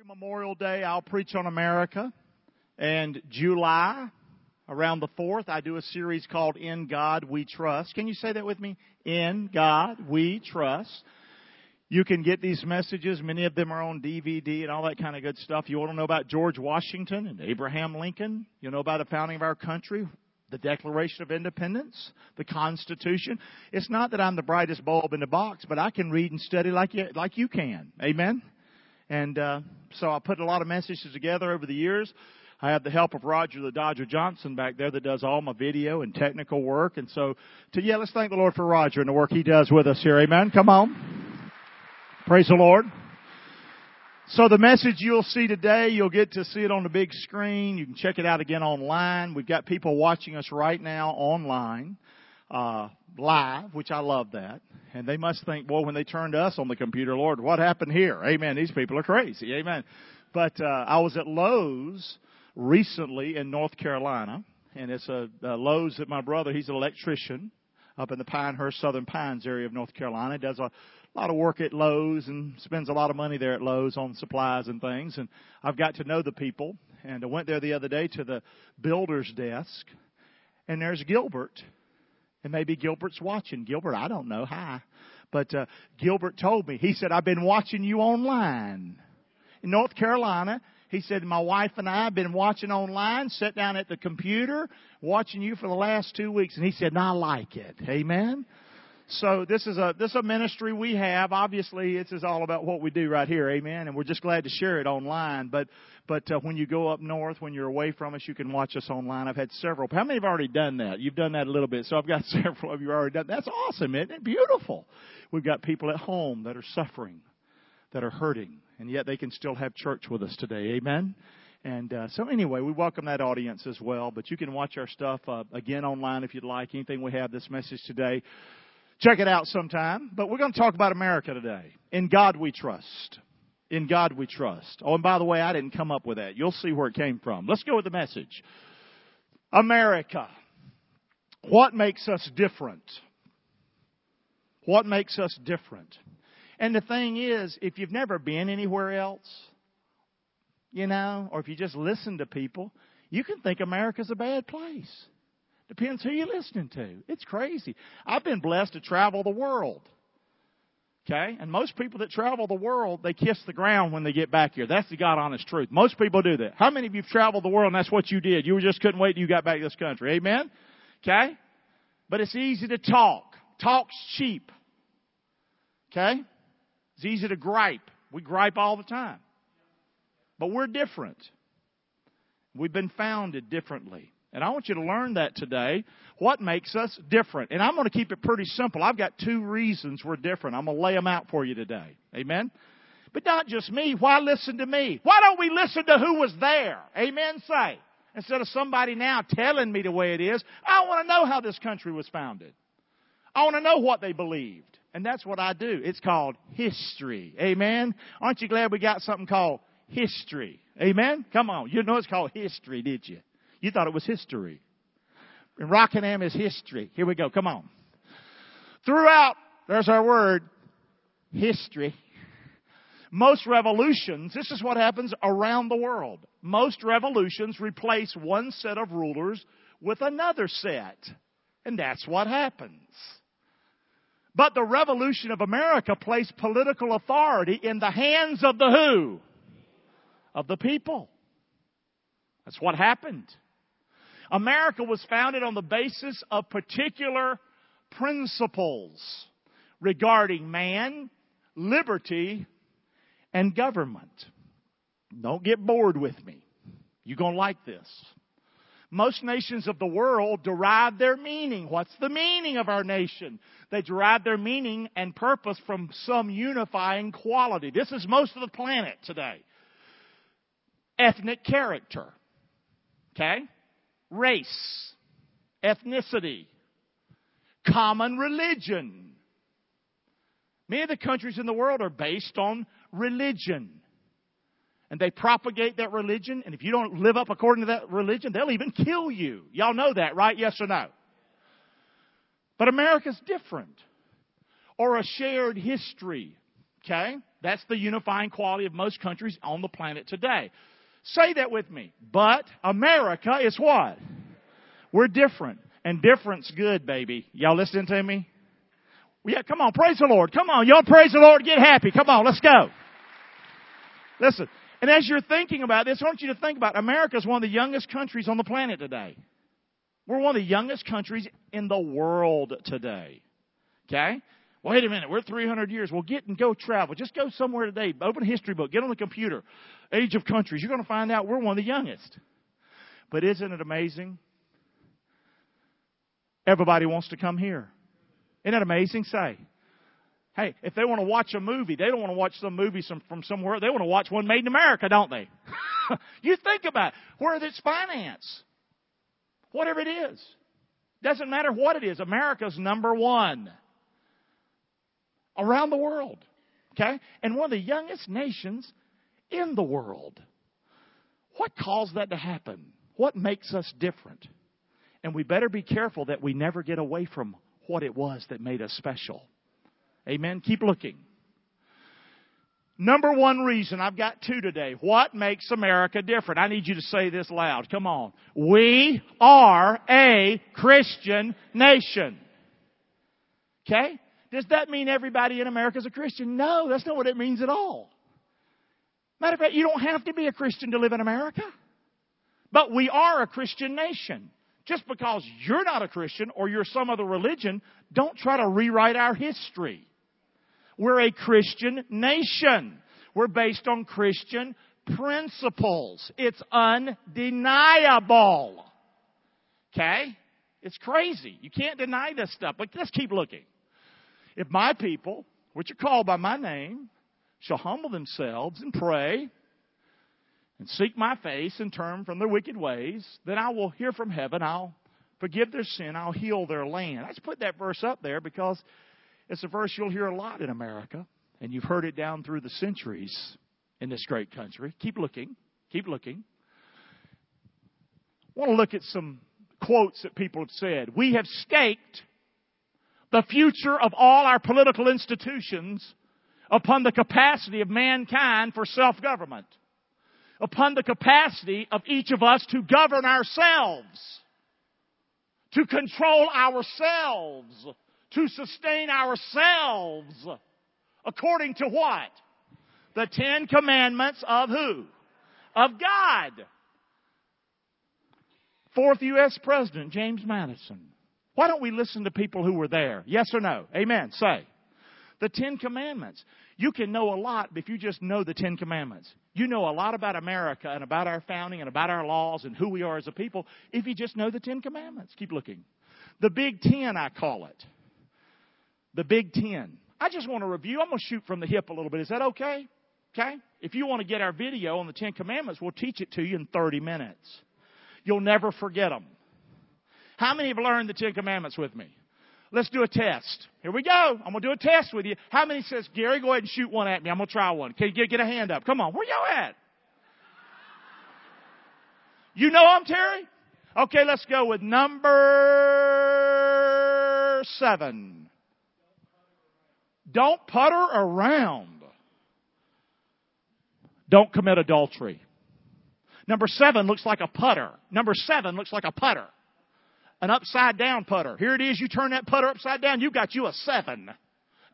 Every Memorial Day, I'll preach on America. And July, around the 4th, I do a series called In God We Trust. Can you say that with me? In God We Trust. You can get these messages. Many of them are on DVD and all that kind of good stuff. You want to know about George Washington and Abraham Lincoln. You know about the founding of our country, the Declaration of Independence, the Constitution. It's not that I'm the brightest bulb in the box, but I can read and study like you, like you can. Amen? And uh, so I put a lot of messages together over the years. I have the help of Roger the Dodger Johnson back there that does all my video and technical work. And so, to, yeah, let's thank the Lord for Roger and the work he does with us here. Amen. Come on. Praise the Lord. So the message you'll see today, you'll get to see it on the big screen. You can check it out again online. We've got people watching us right now online, uh, live, which I love that. And they must think, boy, when they turned us on the computer, Lord, what happened here? Amen. These people are crazy. Amen. But uh, I was at Lowe's recently in North Carolina, and it's a, a Lowe's that my brother, he's an electrician up in the Pinehurst, Southern Pines area of North Carolina. Does a lot of work at Lowe's and spends a lot of money there at Lowe's on supplies and things. And I've got to know the people. And I went there the other day to the builder's desk, and there's Gilbert and maybe Gilbert's watching. Gilbert, I don't know. Hi. But uh, Gilbert told me, he said, I've been watching you online. In North Carolina, he said, my wife and I have been watching online, sat down at the computer, watching you for the last two weeks. And he said, and I like it. Amen. So this is a this is a ministry we have. Obviously, this is all about what we do right here, amen. And we're just glad to share it online. But but uh, when you go up north, when you're away from us, you can watch us online. I've had several. How many have already done that? You've done that a little bit. So I've got several of you already done. That's awesome, isn't it? Beautiful. We've got people at home that are suffering, that are hurting, and yet they can still have church with us today, amen. And uh, so, anyway, we welcome that audience as well. But you can watch our stuff uh, again online if you'd like. Anything we have this message today. Check it out sometime. But we're going to talk about America today. In God we trust. In God we trust. Oh, and by the way, I didn't come up with that. You'll see where it came from. Let's go with the message. America. What makes us different? What makes us different? And the thing is, if you've never been anywhere else, you know, or if you just listen to people, you can think America's a bad place. Depends who you're listening to. It's crazy. I've been blessed to travel the world. Okay? And most people that travel the world, they kiss the ground when they get back here. That's the God honest truth. Most people do that. How many of you have traveled the world and that's what you did? You just couldn't wait till you got back to this country. Amen? Okay? But it's easy to talk. Talk's cheap. Okay? It's easy to gripe. We gripe all the time. But we're different. We've been founded differently. And I want you to learn that today. What makes us different? And I'm going to keep it pretty simple. I've got two reasons we're different. I'm going to lay them out for you today. Amen? But not just me. Why listen to me? Why don't we listen to who was there? Amen? Say. Instead of somebody now telling me the way it is, I want to know how this country was founded. I want to know what they believed. And that's what I do. It's called history. Amen? Aren't you glad we got something called history? Amen? Come on. You know it's called history, did you? You thought it was history. And Rockingham is history. Here we go. Come on. Throughout, there's our word, history. Most revolutions, this is what happens around the world. Most revolutions replace one set of rulers with another set. And that's what happens. But the revolution of America placed political authority in the hands of the who? Of the people. That's what happened. America was founded on the basis of particular principles regarding man, liberty, and government. Don't get bored with me. You're going to like this. Most nations of the world derive their meaning. What's the meaning of our nation? They derive their meaning and purpose from some unifying quality. This is most of the planet today. Ethnic character. Okay? Race, ethnicity, common religion. Many of the countries in the world are based on religion. And they propagate that religion, and if you don't live up according to that religion, they'll even kill you. Y'all know that, right? Yes or no? But America's different. Or a shared history. Okay? That's the unifying quality of most countries on the planet today. Say that with me. But America is what? We're different. And different's good, baby. Y'all listening to me? Yeah, come on, praise the Lord. Come on, y'all praise the Lord, get happy. Come on, let's go. Listen, and as you're thinking about this, I want you to think about America is one of the youngest countries on the planet today. We're one of the youngest countries in the world today. Okay? Wait a minute, we're 300 years. Well, get and go travel. Just go somewhere today. Open a history book. Get on the computer. Age of countries. You're going to find out we're one of the youngest. But isn't it amazing? Everybody wants to come here. Isn't that amazing? Say. Hey, if they want to watch a movie, they don't want to watch some movie from somewhere. They want to watch one made in America, don't they? you think about it. where it's finance. Whatever it is. Doesn't matter what it is. America's number one around the world. Okay? And one of the youngest nations in the world. What caused that to happen? What makes us different? And we better be careful that we never get away from what it was that made us special. Amen. Keep looking. Number one reason, I've got two today. What makes America different? I need you to say this loud. Come on. We are a Christian nation. Okay? Does that mean everybody in America is a Christian? No, that's not what it means at all. Matter of fact, you don't have to be a Christian to live in America. But we are a Christian nation. Just because you're not a Christian or you're some other religion, don't try to rewrite our history. We're a Christian nation. We're based on Christian principles. It's undeniable. Okay? It's crazy. You can't deny this stuff. But let's keep looking. If my people, which are called by my name, shall humble themselves and pray and seek my face and turn from their wicked ways, then I will hear from heaven. I'll forgive their sin. I'll heal their land. I just put that verse up there because it's a verse you'll hear a lot in America, and you've heard it down through the centuries in this great country. Keep looking. Keep looking. I want to look at some quotes that people have said. We have staked the future of all our political institutions upon the capacity of mankind for self-government. Upon the capacity of each of us to govern ourselves. To control ourselves. To sustain ourselves. According to what? The Ten Commandments of who? Of God. Fourth U.S. President, James Madison. Why don't we listen to people who were there? Yes or no? Amen. Say. The Ten Commandments. You can know a lot if you just know the Ten Commandments. You know a lot about America and about our founding and about our laws and who we are as a people if you just know the Ten Commandments. Keep looking. The Big Ten, I call it. The Big Ten. I just want to review. I'm going to shoot from the hip a little bit. Is that okay? Okay? If you want to get our video on the Ten Commandments, we'll teach it to you in 30 minutes. You'll never forget them. How many have learned the Ten Commandments with me? Let's do a test. Here we go. I'm going to do a test with you. How many says, Gary, go ahead and shoot one at me. I'm going to try one. Can you get, get a hand up? Come on. Where y'all at? You know I'm Terry? Okay, let's go with number seven. Don't putter around. Don't commit adultery. Number seven looks like a putter. Number seven looks like a putter an upside down putter. Here it is, you turn that putter upside down, you've got you a seven.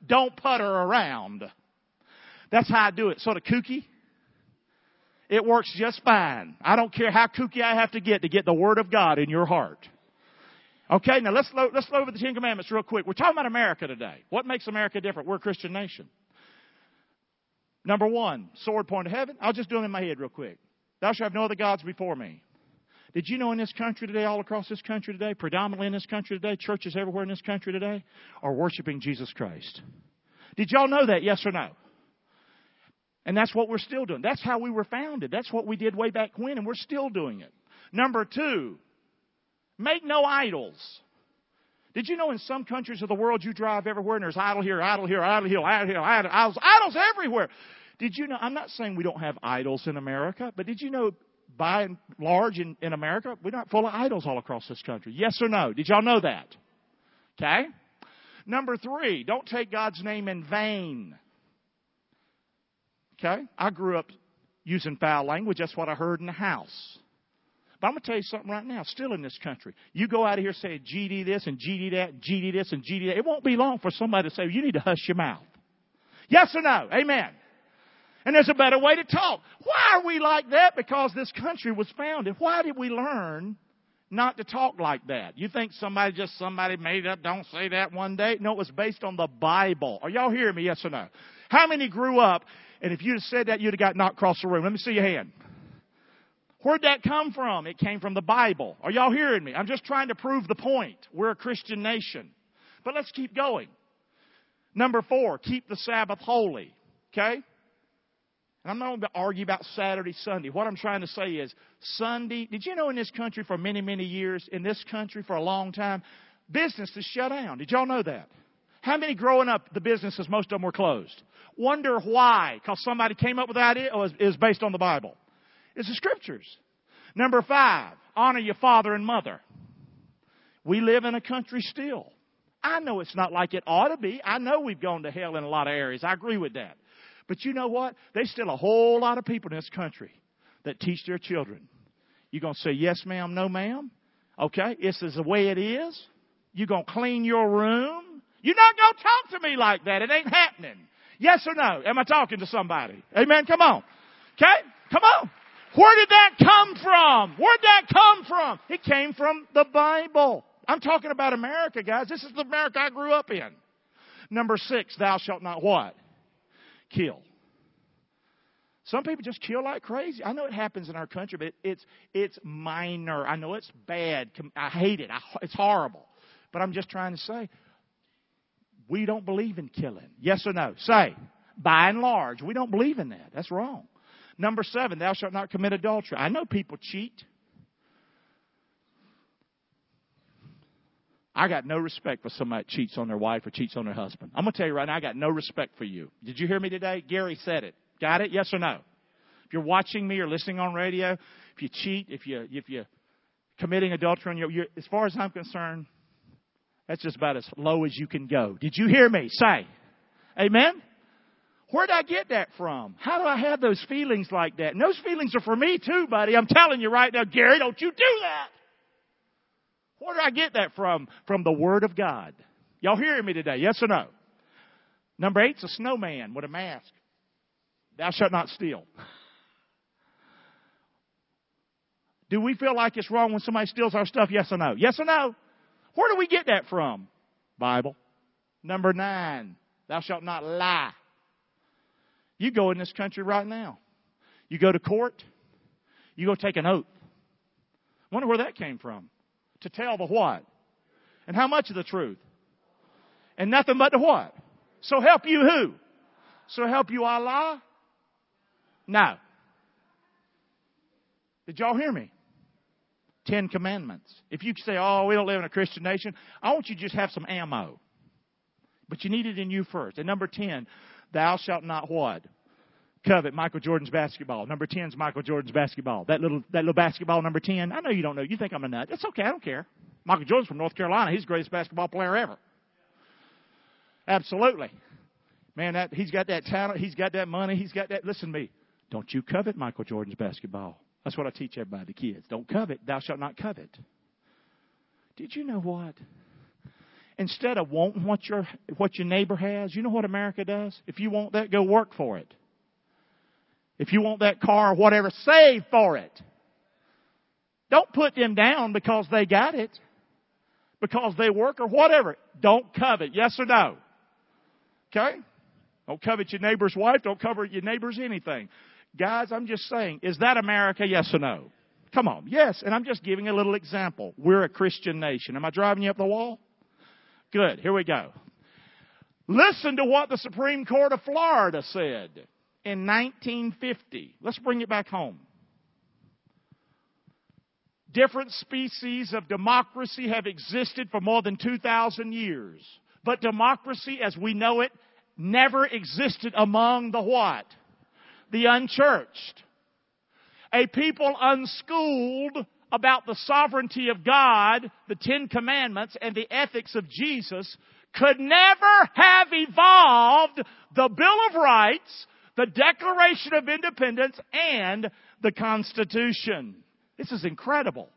Don't putter around. That's how I do it. Sort of kooky. It works just fine. I don't care how kooky I have to get to get the Word of God in your heart. Okay, now let's load, let's load over the Ten Commandments real quick. We're talking about America today. What makes America different? We're a Christian nation. Number one, sword point to heaven. I'll just do them in my head real quick. Thou shalt have no other gods before me. Did you know in this country today, all across this country today, predominantly in this country today, churches everywhere in this country today are worshiping Jesus Christ? Did y'all know that? Yes or no? And that's what we're still doing. That's how we were founded. That's what we did way back when, and we're still doing it. Number two, make no idols. Did you know in some countries of the world you drive everywhere and there's idol here, idol here, idol here, idol here, idol, idols, idols everywhere? Did you know? I'm not saying we don't have idols in America, but did you know by and large in, in America, we're not full of idols all across this country. Yes or no? Did y'all know that? Okay? Number three, don't take God's name in vain. Okay? I grew up using foul language. That's what I heard in the house. But I'm going to tell you something right now, still in this country. You go out of here saying GD this and GD that, GD this and GD that. It won't be long for somebody to say, you need to hush your mouth. Yes or no? Amen. And there's a better way to talk. Why are we like that? Because this country was founded. Why did we learn not to talk like that? You think somebody just somebody made up, don't say that one day? No, it was based on the Bible. Are y'all hearing me? Yes or no? How many grew up and if you'd said that, you'd have got knocked across the room? Let me see your hand. Where'd that come from? It came from the Bible. Are y'all hearing me? I'm just trying to prove the point. We're a Christian nation. But let's keep going. Number four, keep the Sabbath holy. Okay? And I'm not going to argue about Saturday, Sunday. What I'm trying to say is Sunday, did you know in this country for many, many years, in this country for a long time, businesses shut down. Did y'all know that? How many growing up, the businesses, most of them were closed? Wonder why? Because somebody came up with the idea or is based on the Bible? It's the scriptures. Number five, honor your father and mother. We live in a country still. I know it's not like it ought to be. I know we've gone to hell in a lot of areas. I agree with that. But you know what? There's still a whole lot of people in this country that teach their children. You're going to say, yes, ma'am, no, ma'am? Okay, this is the way it is. You're going to clean your room. You're not going to talk to me like that. It ain't happening. Yes or no? Am I talking to somebody? Amen. Come on. Okay? Come on. Where did that come from? Where'd that come from? It came from the Bible. I'm talking about America, guys. This is the America I grew up in. Number six, thou shalt not what? Kill. Some people just kill like crazy. I know it happens in our country, but it's it's minor. I know it's bad. I hate it. I, it's horrible. But I'm just trying to say, we don't believe in killing. Yes or no? Say, by and large, we don't believe in that. That's wrong. Number seven, thou shalt not commit adultery. I know people cheat. I got no respect for somebody that cheats on their wife or cheats on their husband. I'm going to tell you right now, I got no respect for you. Did you hear me today? Gary said it. Got it? Yes or no? If you're watching me or listening on radio, if you cheat, if you if you're committing adultery, on your, you're, as far as I'm concerned, that's just about as low as you can go. Did you hear me? Say, Amen. Where did I get that from? How do I have those feelings like that? And those feelings are for me too, buddy. I'm telling you right now, Gary, don't you do that. Where did I get that from? From the Word of God. Y'all hearing me today? Yes or no? Number eight's a snowman with a mask. Thou shalt not steal. Do we feel like it's wrong when somebody steals our stuff? Yes or no? Yes or no? Where do we get that from? Bible. Number nine, thou shalt not lie. You go in this country right now. You go to court. You go take an oath. Wonder where that came from to tell the what? And how much of the truth? And nothing but the what? So help you who? So help you Allah? No. Did y'all hear me? Ten Commandments. If you say, oh, we don't live in a Christian nation, I want you to just have some ammo. But you need it in you first. And number ten, thou shalt not what? Covet Michael Jordan's basketball. Number 10 is Michael Jordan's basketball. That little, that little basketball, number 10. I know you don't know. You think I'm a nut. It's okay. I don't care. Michael Jordan's from North Carolina. He's the greatest basketball player ever. Absolutely. Man, that, he's got that talent. He's got that money. He's got that. Listen to me. Don't you covet Michael Jordan's basketball. That's what I teach everybody, the kids. Don't covet. Thou shalt not covet. Did you know what? Instead of wanting what your, what your neighbor has, you know what America does? If you want that, go work for it. If you want that car or whatever, save for it. Don't put them down because they got it. Because they work or whatever. Don't covet. Yes or no? Okay? Don't covet your neighbor's wife. Don't covet your neighbor's anything. Guys, I'm just saying, is that America? Yes or no? Come on. Yes. And I'm just giving a little example. We're a Christian nation. Am I driving you up the wall? Good. Here we go. Listen to what the Supreme Court of Florida said in 1950. Let's bring it back home. Different species of democracy have existed for more than 2,000 years. But democracy as we know it never existed among the what? The unchurched. A people unschooled about the sovereignty of God, the Ten Commandments, and the ethics of Jesus could never have evolved the Bill of Rights, the Declaration of Independence, and the Constitution. This is incredible.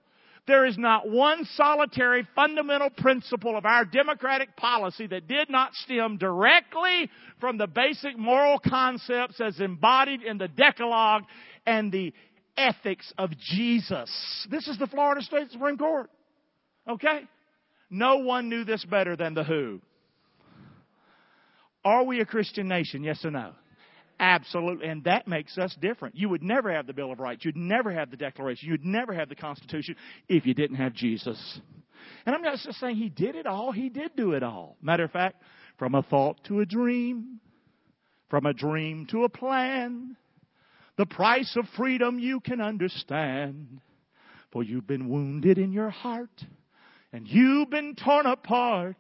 There is not one solitary fundamental principle of our democratic policy that did not stem directly from the basic moral concepts as embodied in the Decalogue and the ethics of Jesus. This is the Florida State Supreme Court. Okay? No one knew this better than the WHO. Are we a Christian nation? Yes or no? Absolutely. And that makes us different. You would never have the Bill of Rights. You'd never have the Declaration. You'd never have the Constitution if you didn't have Jesus. And I'm not just saying he did it all. He did do it all. Matter of fact, from a thought to a dream, from a dream to a plan, the price of freedom you can understand. For you've been wounded in your heart and you've been torn apart.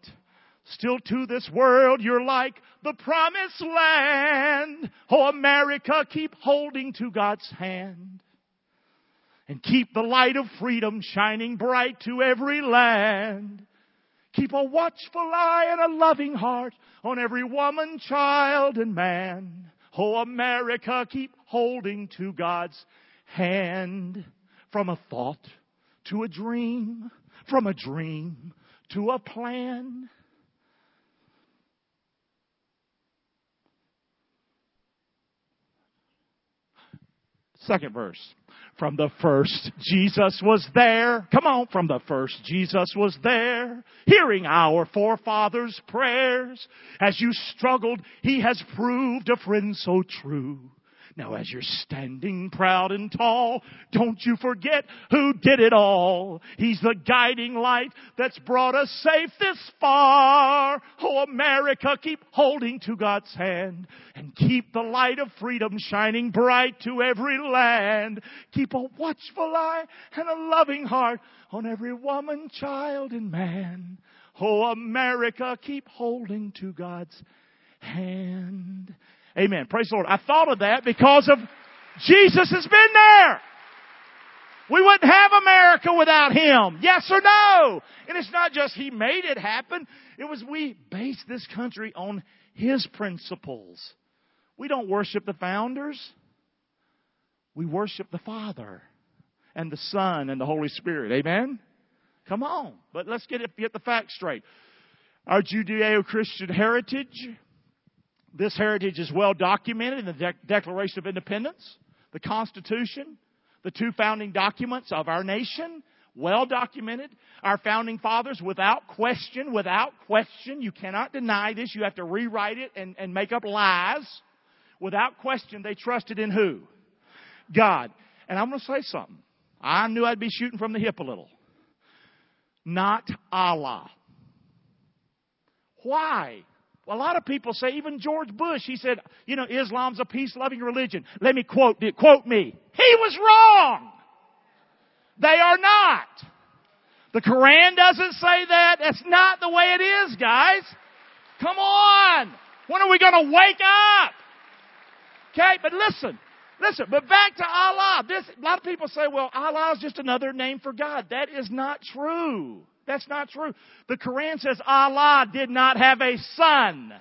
Still to this world, you're like the promised land. Oh, America, keep holding to God's hand. And keep the light of freedom shining bright to every land. Keep a watchful eye and a loving heart on every woman, child, and man. Oh, America, keep holding to God's hand. From a thought to a dream, from a dream to a plan. Second verse. From the first, Jesus was there. Come on, from the first, Jesus was there, hearing our forefathers' prayers. As you struggled, He has proved a friend so true. Now as you're standing proud and tall, don't you forget who did it all. He's the guiding light that's brought us safe this far. Oh America, keep holding to God's hand and keep the light of freedom shining bright to every land. Keep a watchful eye and a loving heart on every woman, child, and man. Oh America, keep holding to God's hand. Amen. Praise the Lord. I thought of that because of Jesus has been there. We wouldn't have America without Him. Yes or no? And it's not just He made it happen. It was we based this country on His principles. We don't worship the founders. We worship the Father and the Son and the Holy Spirit. Amen? Come on. But let's get, it, get the facts straight. Our Judeo-Christian heritage this heritage is well documented in the De- Declaration of Independence, the Constitution, the two founding documents of our nation, well documented. Our founding fathers, without question, without question, you cannot deny this. You have to rewrite it and, and make up lies. Without question, they trusted in who? God. And I'm going to say something. I knew I'd be shooting from the hip a little. Not Allah. Why? A lot of people say, even George Bush, he said, you know, Islam's a peace loving religion. Let me quote, quote me. He was wrong. They are not. The Quran doesn't say that. That's not the way it is, guys. Come on. When are we going to wake up? Okay, but listen. Listen, but back to Allah. This, a lot of people say, well, Allah is just another name for God. That is not true. That's not true. The Quran says Allah did not have a son.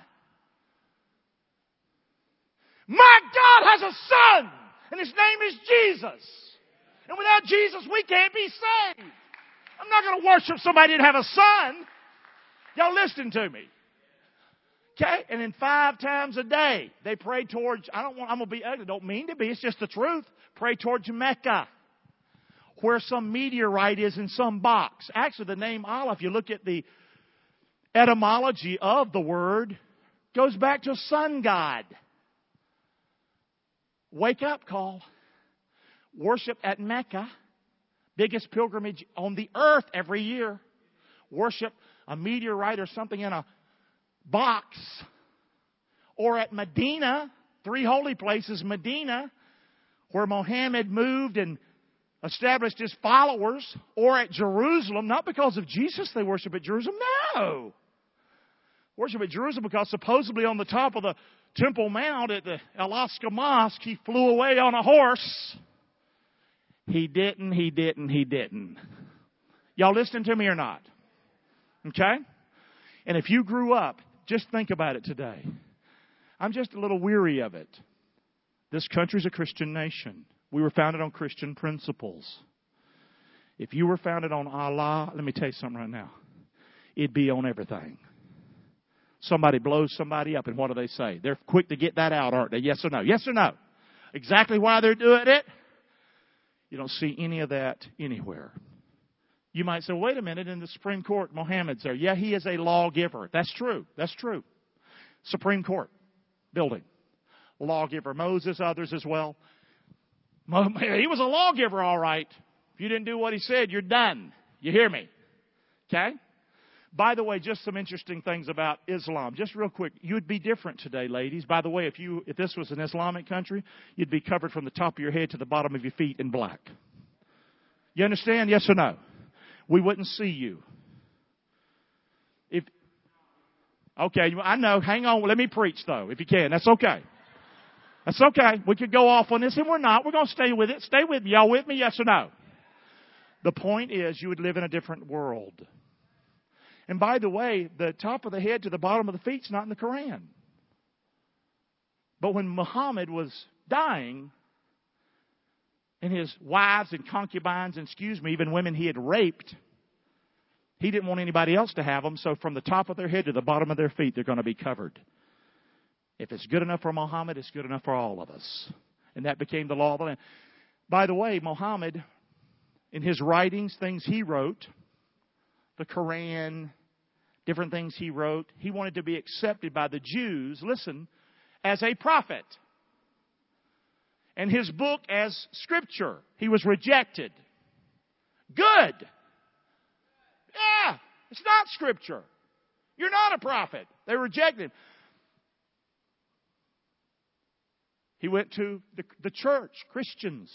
My God has a son, and his name is Jesus. And without Jesus, we can't be saved. I'm not going to worship somebody that didn't have a son. Y'all listen to me. Okay? And then five times a day, they pray towards, I don't want, I'm going to be ugly. Don't mean to be. It's just the truth. Pray towards Mecca where some meteorite is in some box. Actually, the name Allah, if you look at the etymology of the word, goes back to sun god. Wake up call. Worship at Mecca, biggest pilgrimage on the earth every year. Worship a meteorite or something in a box. Or at Medina, three holy places, Medina, where Mohammed moved and established his followers or at Jerusalem, not because of Jesus they worship at Jerusalem, no. Worship at Jerusalem because supposedly on the top of the Temple Mount at the Al-Aqsa Mosque, he flew away on a horse. He didn't, he didn't, he didn't. Y'all listening to me or not? Okay? And if you grew up, just think about it today. I'm just a little weary of it. This country's a Christian nation. We were founded on Christian principles. If you were founded on Allah, let me tell you something right now. It'd be on everything. Somebody blows somebody up, and what do they say? They're quick to get that out, aren't they? Yes or no? Yes or no? Exactly why they're doing it? You don't see any of that anywhere. You might say, wait a minute, in the Supreme Court, Mohammed's there. Yeah, he is a lawgiver. That's true. That's true. Supreme Court building. Lawgiver. Moses, others as well. He was a lawgiver, all right. If you didn't do what he said, you're done. You hear me? Okay? By the way, just some interesting things about Islam. Just real quick, you'd be different today, ladies. By the way, if you if this was an Islamic country, you'd be covered from the top of your head to the bottom of your feet in black. You understand? Yes or no? We wouldn't see you. If Okay, I know. Hang on. Let me preach though, if you can. That's okay. That's okay. We could go off on this and we're not. We're going to stay with it. Stay with me. Y'all with me? Yes or no? The point is you would live in a different world. And by the way, the top of the head to the bottom of the feet is not in the Quran. But when Muhammad was dying, and his wives and concubines, and excuse me, even women he had raped, he didn't want anybody else to have them, so from the top of their head to the bottom of their feet, they're going to be covered. If it's good enough for Muhammad, it's good enough for all of us. And that became the law of the land. By the way, Muhammad, in his writings, things he wrote, the Quran, different things he wrote. He wanted to be accepted by the Jews, listen, as a prophet. And his book as scripture. He was rejected. Good. Yeah, it's not scripture. You're not a prophet. They rejected him. He went to the, the church, Christians.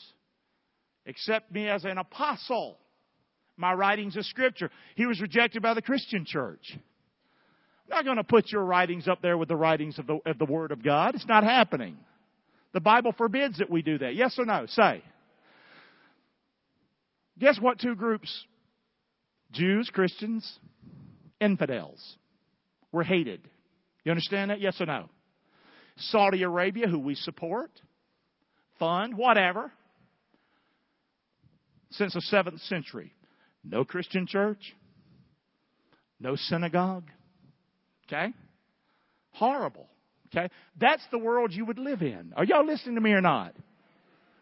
Accept me as an apostle my writings of Scripture. He was rejected by the Christian church. I'm not going to put your writings up there with the writings of the, of the Word of God. It's not happening. The Bible forbids that we do that. Yes or no? Say. Guess what two groups? Jews, Christians, infidels were hated. You understand that? Yes or no? Saudi Arabia, who we support, fund, whatever, since the 7th century. No Christian church. No synagogue. Okay? Horrible. Okay? That's the world you would live in. Are y'all listening to me or not?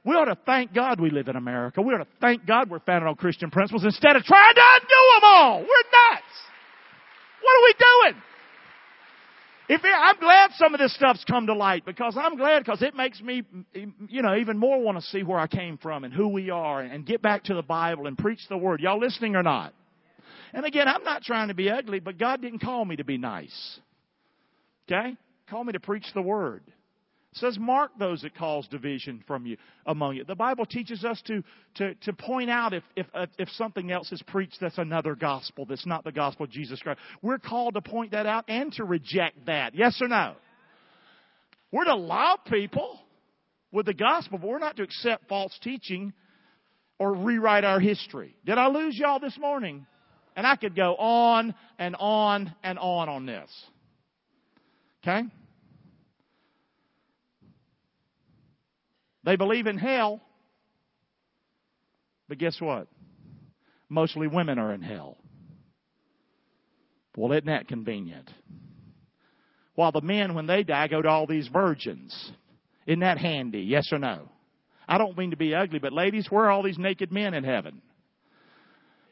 We ought to thank God we live in America. We ought to thank God we're founded on Christian principles instead of trying to undo them all. We're nuts. What are we doing? If it, I'm glad some of this stuff's come to light because I'm glad because it makes me, you know, even more want to see where I came from and who we are and get back to the Bible and preach the Word. Y'all listening or not? And again, I'm not trying to be ugly, but God didn't call me to be nice. Okay? Call me to preach the Word. Says, mark those that cause division from you among you. The Bible teaches us to, to, to point out if, if, uh, if something else is preached that's another gospel, that's not the gospel of Jesus Christ. We're called to point that out and to reject that. Yes or no? We're to love people with the gospel, but we're not to accept false teaching or rewrite our history. Did I lose y'all this morning? And I could go on and on and on on this. Okay? They believe in hell. But guess what? Mostly women are in hell. Well, isn't that convenient? While the men, when they die, go to all these virgins. Isn't that handy? Yes or no? I don't mean to be ugly, but ladies, where are all these naked men in heaven?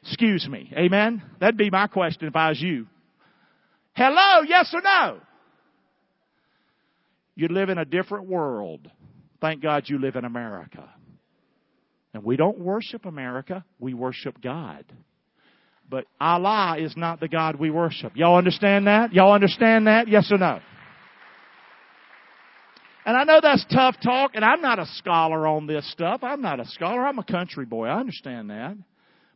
Excuse me. Amen? That'd be my question if I was you. Hello, yes or no? You live in a different world Thank God you live in America. And we don't worship America, we worship God. But Allah is not the God we worship. Y'all understand that? Y'all understand that? Yes or no? And I know that's tough talk, and I'm not a scholar on this stuff. I'm not a scholar. I'm a country boy. I understand that.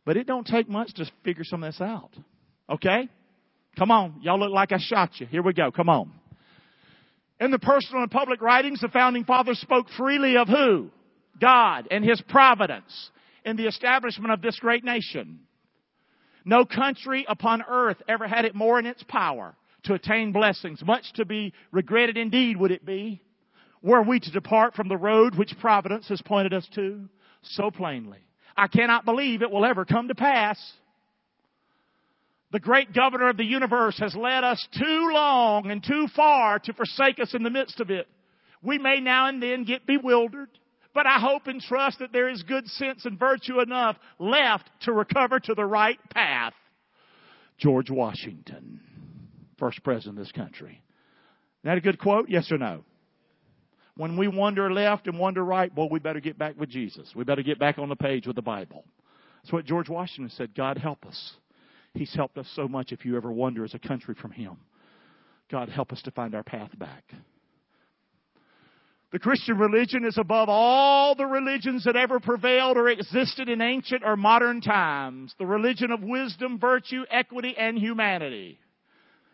But it don't take much to figure some of this out. Okay? Come on. Y'all look like I shot you. Here we go. Come on. In the personal and public writings, the founding fathers spoke freely of who? God and His providence in the establishment of this great nation. No country upon earth ever had it more in its power to attain blessings. Much to be regretted indeed would it be Were we to depart from the road which providence has pointed us to? So plainly. I cannot believe it will ever come to pass. The great governor of the universe has led us too long and too far to forsake us in the midst of it. We may now and then get bewildered, but I hope and trust that there is good sense and virtue enough left to recover to the right path. George Washington, first president of this country. Is that a good quote? Yes or no? When we wander left and wander right, boy, we better get back with Jesus. We better get back on the page with the Bible. That's what George Washington said. God help us. He's helped us so much if you ever wander as a country from Him. God help us to find our path back. The Christian religion is above all the religions that ever prevailed or existed in ancient or modern times. The religion of wisdom, virtue, equity, and humanity.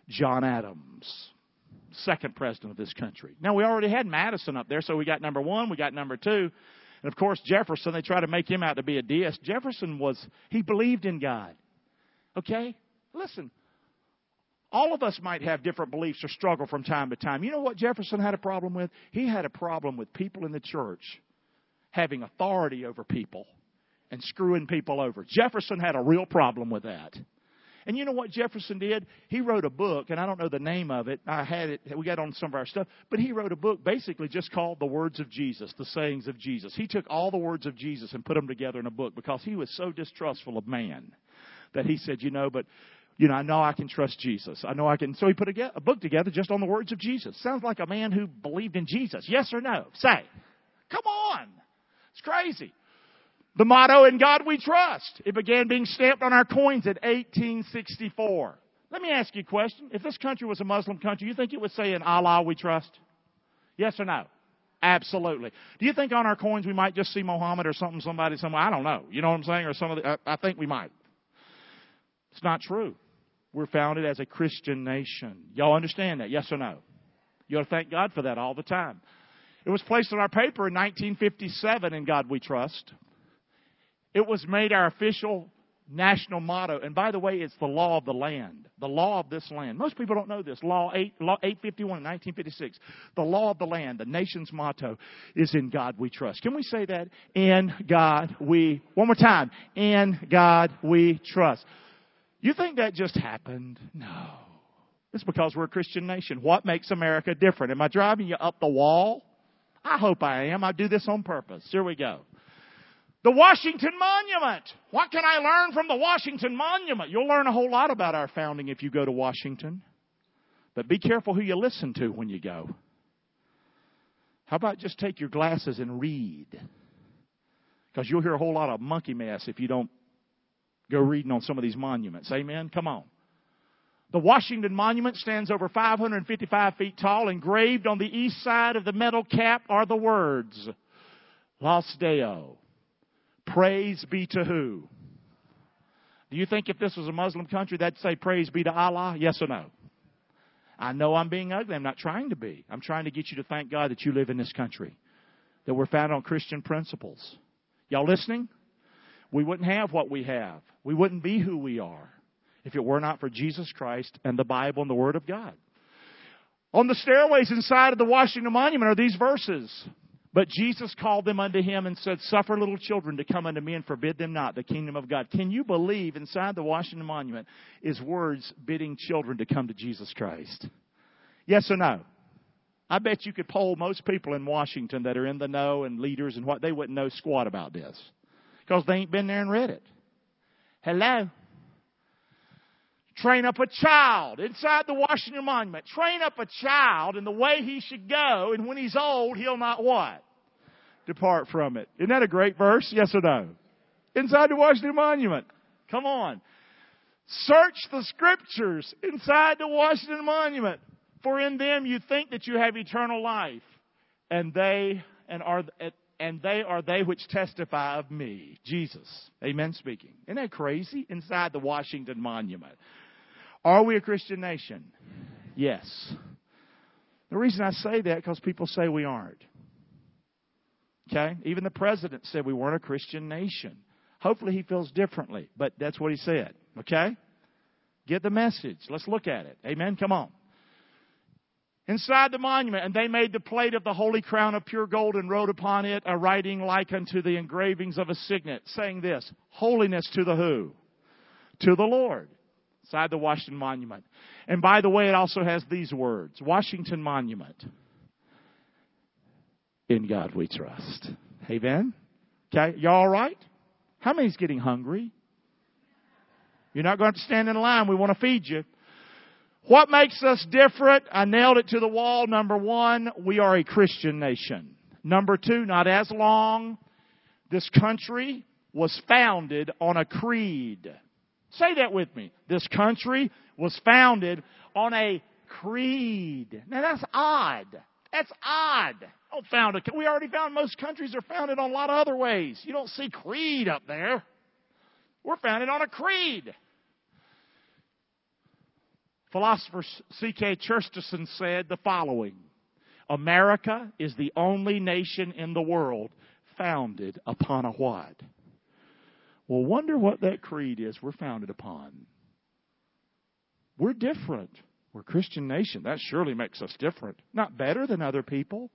John Adams, second president of this country. Now, we already had Madison up there, so we got number one, we got number two. And of course, Jefferson, they try to make him out to be a deist. Jefferson was, he believed in God. Okay? Listen, all of us might have different beliefs or struggle from time to time. You know what Jefferson had a problem with? He had a problem with people in the church having authority over people and screwing people over. Jefferson had a real problem with that. And you know what Jefferson did? He wrote a book, and I don't know the name of it. I had it, we got on some of our stuff, but he wrote a book basically just called The Words of Jesus, The Sayings of Jesus. He took all the words of Jesus and put them together in a book because he was so distrustful of man that he said, you know, but you know, I know I can trust Jesus. I know I can. So he put a, a book together just on the words of Jesus. Sounds like a man who believed in Jesus. Yes or no? Say. Come on. It's crazy. The motto, in God we trust. It began being stamped on our coins in 1864. Let me ask you a question. If this country was a Muslim country, you think it would say in Allah we trust? Yes or no? Absolutely. Do you think on our coins we might just see Muhammad or something, somebody somewhere? I don't know. You know what I'm saying? Or some of the, I, I think we might. It's not true. We're founded as a Christian nation. Y'all understand that? Yes or no? You ought to thank God for that all the time. It was placed on our paper in 1957, In God We Trust. It was made our official national motto. And by the way, it's the law of the land. The law of this land. Most people don't know this. Law, 8, law 851 1956. The law of the land, the nation's motto is in God we trust. Can we say that? In God we, one more time. In God we trust. You think that just happened? No. It's because we're a Christian nation. What makes America different? Am I driving you up the wall? I hope I am. I do this on purpose. Here we go. The Washington Monument. What can I learn from the Washington Monument? You'll learn a whole lot about our founding if you go to Washington. But be careful who you listen to when you go. How about just take your glasses and read? Because you'll hear a whole lot of monkey mess if you don't go reading on some of these monuments. Amen? Come on. The Washington Monument stands over 555 feet tall. Engraved on the east side of the metal cap are the words, Laus Deo. Praise be to who? Do you think if this was a Muslim country, they'd say praise be to Allah? Yes or no? I know I'm being ugly. I'm not trying to be. I'm trying to get you to thank God that you live in this country, that we're founded on Christian principles. Y'all listening? We wouldn't have what we have. We wouldn't be who we are if it were not for Jesus Christ and the Bible and the Word of God. On the stairways inside of the Washington Monument are these verses. But Jesus called them unto him and said, Suffer little children to come unto me and forbid them not the kingdom of God. Can you believe inside the Washington Monument is words bidding children to come to Jesus Christ? Yes or no? I bet you could poll most people in Washington that are in the know and leaders and what they wouldn't know squat about this because they ain't been there and read it. Hello? Train up a child inside the Washington Monument. Train up a child in the way he should go, and when he's old, he'll not what? Depart from it. Isn't that a great verse? Yes or no? Inside the Washington Monument. Come on. Search the scriptures inside the Washington Monument, for in them you think that you have eternal life, and they and are and they are they which testify of me. Jesus. Amen speaking. Isn't that crazy? Inside the Washington Monument. Are we a Christian nation? Yes. The reason I say that because people say we aren't. Okay? Even the president said we weren't a Christian nation. Hopefully he feels differently, but that's what he said. Okay? Get the message. Let's look at it. Amen. Come on. Inside the monument, and they made the plate of the holy crown of pure gold and wrote upon it a writing like unto the engravings of a signet, saying this, Holiness to the who? To the Lord. Inside the Washington Monument. And by the way, it also has these words, Washington Monument. In God we trust. Amen? Okay, y'all alright? How many's getting hungry? You're not going to stand in line. We want to feed you. What makes us different? I nailed it to the wall. Number one, we are a Christian nation. Number two, not as long. This country was founded on a creed. Say that with me. This country was founded on a creed. Now that's odd. That's odd. Don't found a, we already found most countries are founded on a lot of other ways. You don't see creed up there. We're founded on a creed. Philosopher G.K. Chesterton said the following America is the only nation in the world founded upon a what? Well, wonder what that creed is we're founded upon. We're different. We're a Christian nation. That surely makes us different. Not better than other people,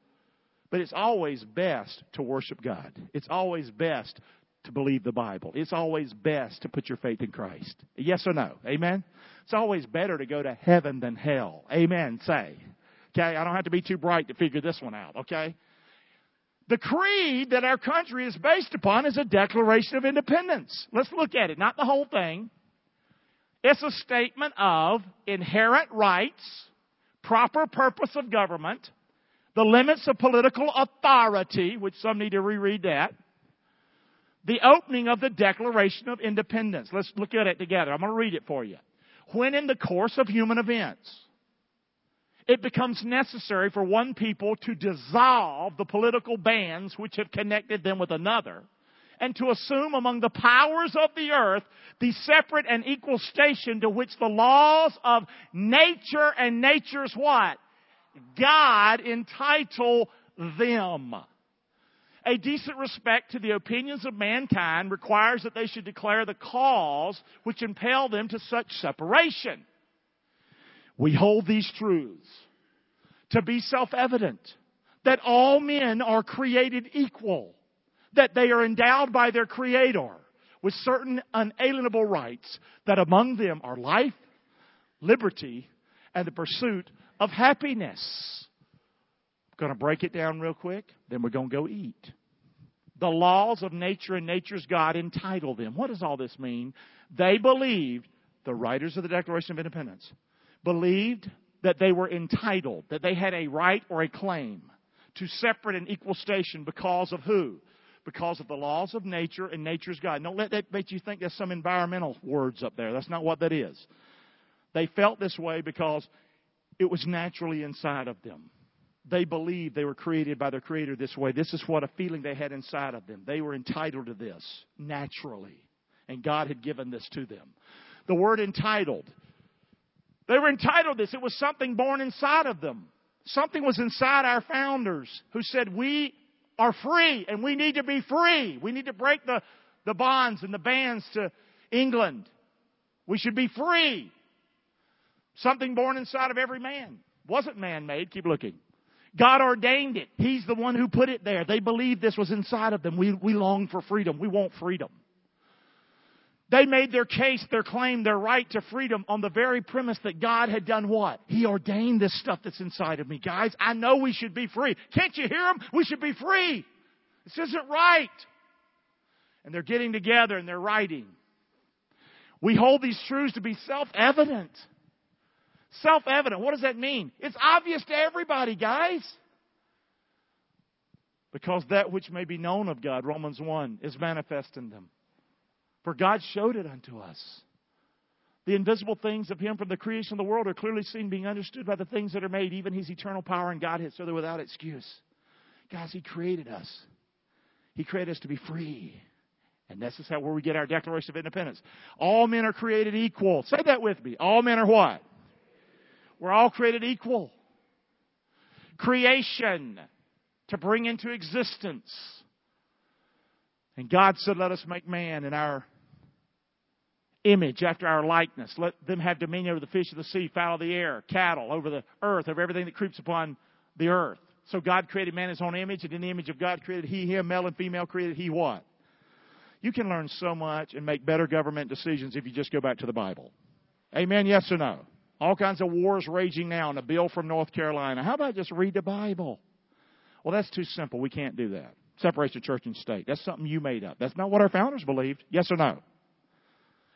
but it's always best to worship God. It's always best to believe the Bible. It's always best to put your faith in Christ. Yes or no? Amen? It's always better to go to heaven than hell. Amen. Say. Okay? I don't have to be too bright to figure this one out. Okay? The creed that our country is based upon is a Declaration of Independence. Let's look at it. Not the whole thing. It's a statement of inherent rights, proper purpose of government, the limits of political authority, which some need to reread that, the opening of the Declaration of Independence. Let's look at it together. I'm going to read it for you. When in the course of human events, it becomes necessary for one people to dissolve the political bands which have connected them with another, and to assume among the powers of the earth the separate and equal station to which the laws of nature and nature's what? God entitle them. A decent respect to the opinions of mankind requires that they should declare the cause which impel them to such separation. We hold these truths to be self-evident that all men are created equal, that they are endowed by their Creator with certain unalienable rights, that among them are life, liberty, and the pursuit of happiness. Going to break it down real quick, then we're going to go eat. The laws of nature and nature's God entitle them. What does all this mean? They believed, the writers of the Declaration of Independence, believed that they were entitled, that they had a right or a claim to separate and equal station because of who? Because of the laws of nature and nature's God. Don't let that make you think there's some environmental words up there. That's not what that is. They felt this way because it was naturally inside of them. They believed they were created by their Creator this way. This is what a feeling they had inside of them. They were entitled to this naturally. And God had given this to them. The word entitled. They were entitled to this. It was something born inside of them. Something was inside our founders who said, We are free and we need to be free. We need to break the, the bonds and the bands to England. We should be free. Something born inside of every man. Wasn't man made. Keep looking. God ordained it. He's the one who put it there. They believed this was inside of them. We, we long for freedom. We want freedom. They made their case, their claim, their right to freedom on the very premise that God had done what? He ordained this stuff that's inside of me. Guys, I know we should be free. Can't you hear them? We should be free. This isn't right. And they're getting together and they're writing. We hold these truths to be self-evident. Self-evident. What does that mean? It's obvious to everybody, guys. Because that which may be known of God, Romans 1, is manifest in them. For God showed it unto us. The invisible things of Him from the creation of the world are clearly seen, being understood by the things that are made, even His eternal power and Godhead, so they're without excuse. Guys, He created us. He created us to be free. And this is how where we get our Declaration of Independence. All men are created equal. Say that with me. All men are what? We're all created equal. Creation to bring into existence. And God said, let us make man in our image after our likeness. Let them have dominion over the fish of the sea, fowl of the air, cattle, over the earth, over everything that creeps upon the earth. So God created man in his own image, and in the image of God created he him, male and female created he what? You can learn so much and make better government decisions if you just go back to the Bible. Amen, yes or no? All kinds of wars raging now, and a bill from North Carolina. How about just read the Bible? Well, that's too simple. We can't do that. Separation of church and state. That's something you made up. That's not what our founders believed. Yes or no?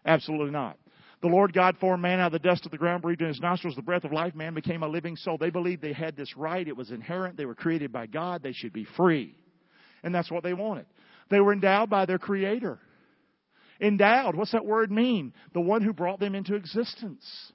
Absolutely not. The Lord God formed man out of the dust of the ground, breathed in his nostrils the breath of life. Man became a living soul. They believed they had this right. It was inherent. They were created by God. They should be free. And that's what they wanted. They were endowed by their Creator. Endowed. What's that word mean? The one who brought them into existence.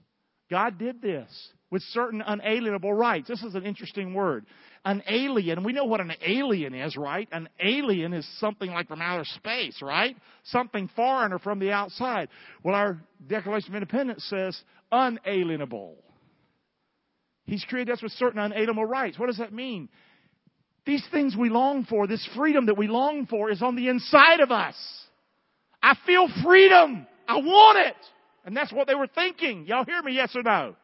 God did this with certain unalienable rights. This is an interesting word. An alien, we know what an alien is, right? An alien is something like from outer space, right? Something foreign or from the outside. Well, our Declaration of Independence says unalienable. He's created us with certain unalienable rights. What does that mean? These things we long for, this freedom that we long for, is on the inside of us. I feel freedom. I want it. And that's what they were thinking. Y'all hear me, yes or no?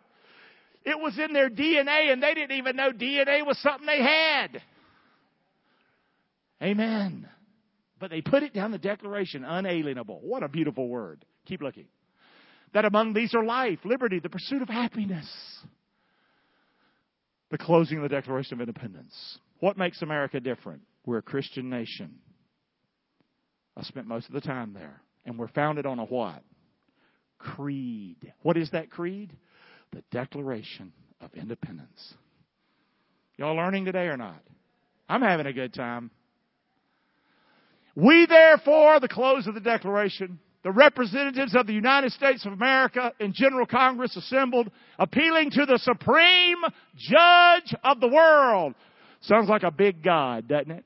It was in their DNA and they didn't even know DNA was something they had. Amen. But they put it down the declaration, unalienable. What a beautiful word. Keep looking. That among these are life, liberty, the pursuit of happiness. The closing of the Declaration of Independence. What makes America different? We're a Christian nation. I spent most of the time there. And we're founded on a what? Creed. What is that creed? the Declaration of Independence. Y'all learning today or not? I'm having a good time. We therefore, the close of the Declaration, the representatives of the United States of America in General Congress assembled, appealing to the supreme judge of the world. Sounds like a big God, doesn't it?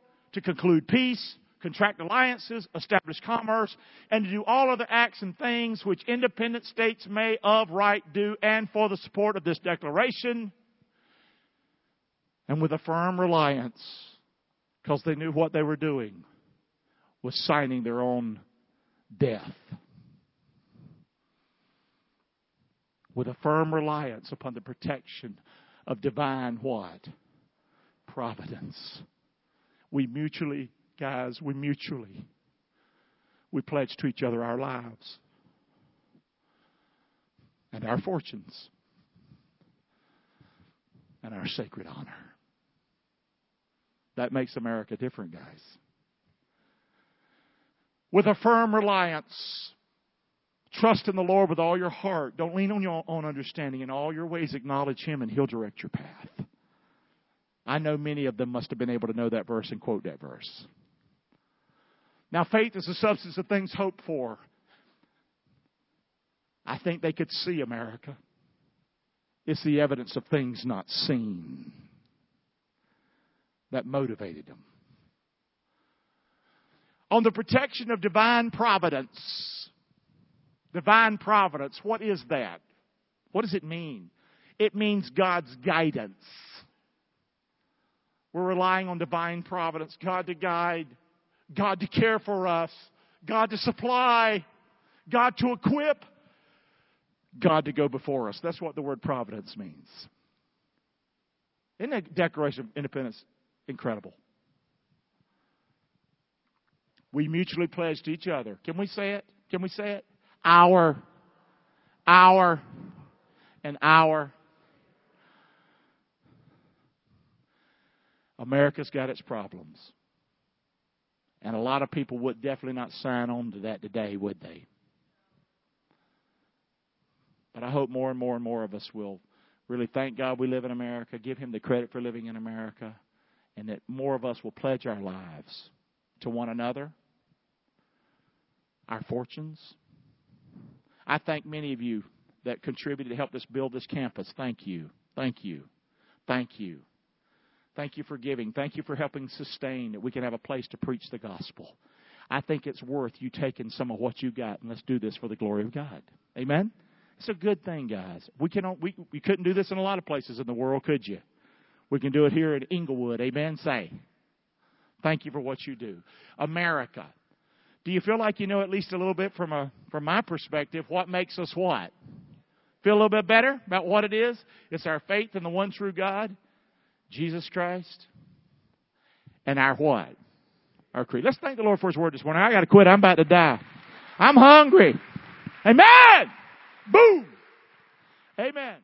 to conclude peace, contract alliances, establish commerce, and to do all other acts and things which independent states may of right do, and for the support of this declaration, and with a firm reliance, because they knew what they were doing, was signing their own death. With a firm reliance upon the protection of divine what? Providence we mutually, guys, we mutually, we pledge to each other our lives and our fortunes and our sacred honor. That makes America different, guys. With a firm reliance, trust in the Lord with all your heart. Don't lean on your own understanding. In all your ways, acknowledge Him, and He'll direct your path. I know many of them must have been able to know that verse and quote that verse. Now, faith is the substance of things hoped for. I think they could see America. It's the evidence of things not seen that motivated them. On the protection of divine providence. Divine providence, what is that? What does it mean? It means God's guidance. We're relying on divine providence, God to guide, God to care for us, God to supply, God to equip, God to go before us. That's what the word providence means. Isn't that Declaration of Independence incredible? We mutually pledge to each other. Can we say it? Can we say it? Our, our, and our America's got its problems. And a lot of people would definitely not sign on to that today, would they? But I hope more and more and more of us will really thank God we live in America, give Him the credit for living in America, and that more of us will pledge our lives to one another, our fortunes, I thank many of you that contributed to help us build this campus. Thank you. Thank you. Thank you. Thank you for giving. Thank you for helping sustain that we can have a place to preach the gospel. I think it's worth you taking some of what you got and let's do this for the glory of God. Amen. It's a good thing, guys. We can we we couldn't do this in a lot of places in the world, could you? We can do it here in Inglewood. Amen. Say. Thank you for what you do. America. Do you feel like you know at least a little bit from a from my perspective what makes us what? Feel a little bit better about what it is? It's our faith in the one true God, Jesus Christ, and our what? Our creed. Let's thank the Lord for His word this morning. I got to quit. I'm about to die. I'm hungry. Amen. Boom. Amen.